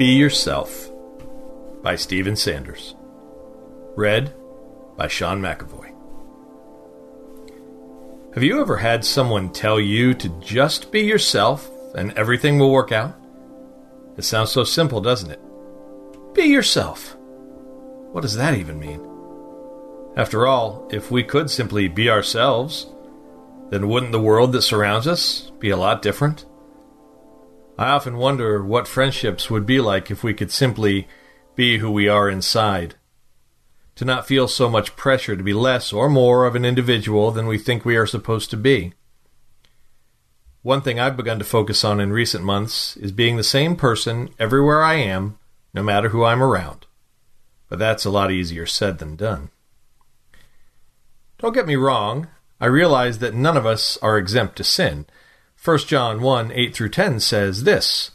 Be Yourself by Stephen Sanders. Read by Sean McAvoy. Have you ever had someone tell you to just be yourself and everything will work out? It sounds so simple, doesn't it? Be yourself. What does that even mean? After all, if we could simply be ourselves, then wouldn't the world that surrounds us be a lot different? I often wonder what friendships would be like if we could simply be who we are inside. To not feel so much pressure to be less or more of an individual than we think we are supposed to be. One thing I've begun to focus on in recent months is being the same person everywhere I am, no matter who I'm around. But that's a lot easier said than done. Don't get me wrong, I realize that none of us are exempt to sin. 1 John 1 8 through 10 says this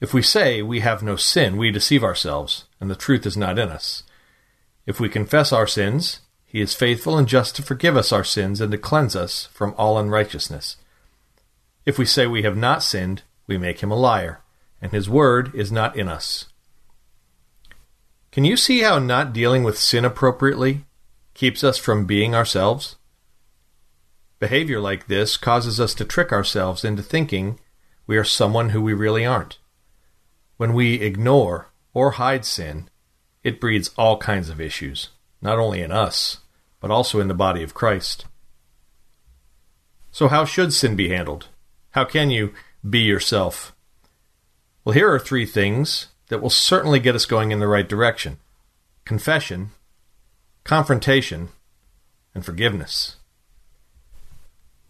If we say we have no sin, we deceive ourselves, and the truth is not in us. If we confess our sins, he is faithful and just to forgive us our sins and to cleanse us from all unrighteousness. If we say we have not sinned, we make him a liar, and his word is not in us. Can you see how not dealing with sin appropriately keeps us from being ourselves? Behavior like this causes us to trick ourselves into thinking we are someone who we really aren't. When we ignore or hide sin, it breeds all kinds of issues, not only in us, but also in the body of Christ. So, how should sin be handled? How can you be yourself? Well, here are three things that will certainly get us going in the right direction confession, confrontation, and forgiveness.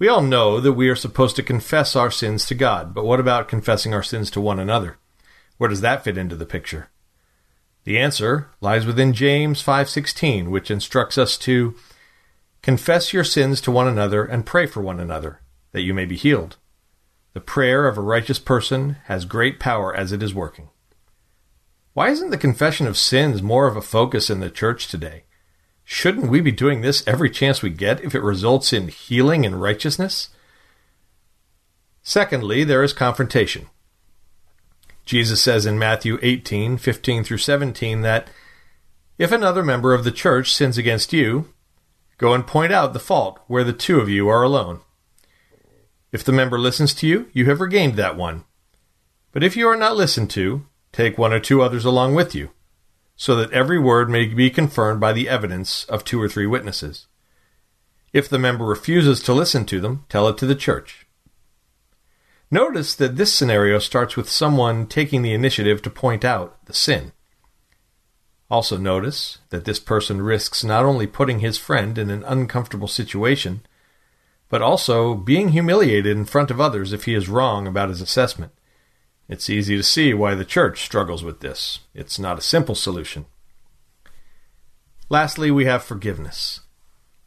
We all know that we are supposed to confess our sins to God, but what about confessing our sins to one another? Where does that fit into the picture? The answer lies within James 5:16, which instructs us to confess your sins to one another and pray for one another, that you may be healed. The prayer of a righteous person has great power as it is working. Why isn't the confession of sins more of a focus in the church today? Shouldn't we be doing this every chance we get if it results in healing and righteousness? Secondly, there is confrontation. Jesus says in Matthew 18, 15 through 17 that if another member of the church sins against you, go and point out the fault where the two of you are alone. If the member listens to you, you have regained that one. But if you are not listened to, take one or two others along with you, so that every word may be confirmed by the evidence of two or three witnesses. If the member refuses to listen to them, tell it to the church. Notice that this scenario starts with someone taking the initiative to point out the sin. Also, notice that this person risks not only putting his friend in an uncomfortable situation, but also being humiliated in front of others if he is wrong about his assessment. It's easy to see why the church struggles with this. It's not a simple solution. Lastly, we have forgiveness.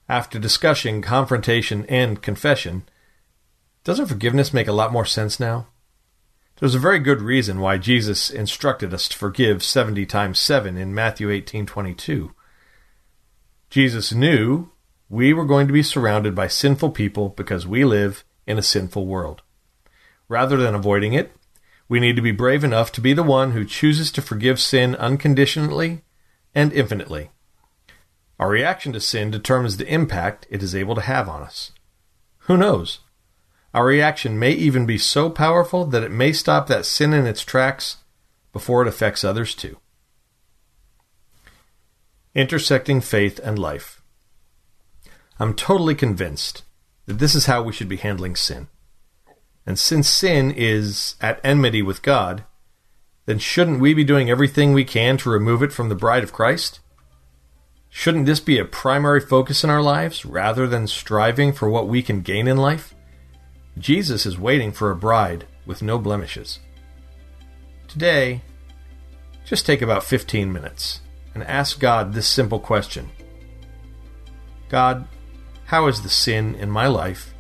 After discussing confrontation and confession, doesn't forgiveness make a lot more sense now? There's a very good reason why Jesus instructed us to forgive 70 times 7 in Matthew 18:22. Jesus knew we were going to be surrounded by sinful people because we live in a sinful world. Rather than avoiding it, we need to be brave enough to be the one who chooses to forgive sin unconditionally and infinitely. Our reaction to sin determines the impact it is able to have on us. Who knows? Our reaction may even be so powerful that it may stop that sin in its tracks before it affects others too. Intersecting faith and life. I'm totally convinced that this is how we should be handling sin. And since sin is at enmity with God, then shouldn't we be doing everything we can to remove it from the bride of Christ? Shouldn't this be a primary focus in our lives rather than striving for what we can gain in life? Jesus is waiting for a bride with no blemishes. Today, just take about 15 minutes and ask God this simple question God, how is the sin in my life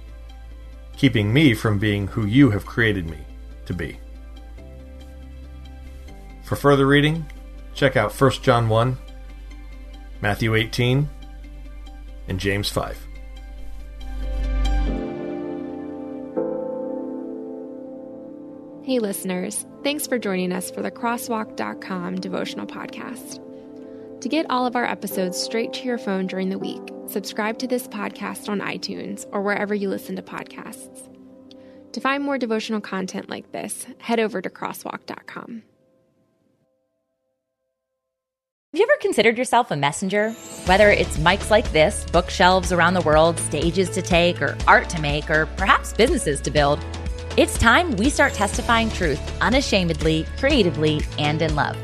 keeping me from being who you have created me to be? For further reading, check out 1 John 1, Matthew 18, and James 5. Hey, listeners, thanks for joining us for the Crosswalk.com devotional podcast. To get all of our episodes straight to your phone during the week, subscribe to this podcast on iTunes or wherever you listen to podcasts. To find more devotional content like this, head over to Crosswalk.com. Have you ever considered yourself a messenger? Whether it's mics like this, bookshelves around the world, stages to take, or art to make, or perhaps businesses to build. It's time we start testifying truth unashamedly, creatively, and in love.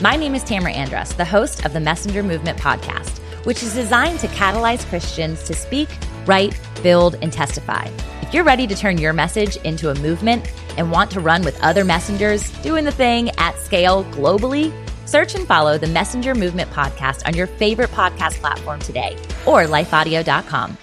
My name is Tamara Andress, the host of the Messenger Movement podcast, which is designed to catalyze Christians to speak, write, build, and testify. If you're ready to turn your message into a movement and want to run with other messengers doing the thing at scale globally, search and follow the Messenger Movement podcast on your favorite podcast platform today or lifeaudio.com.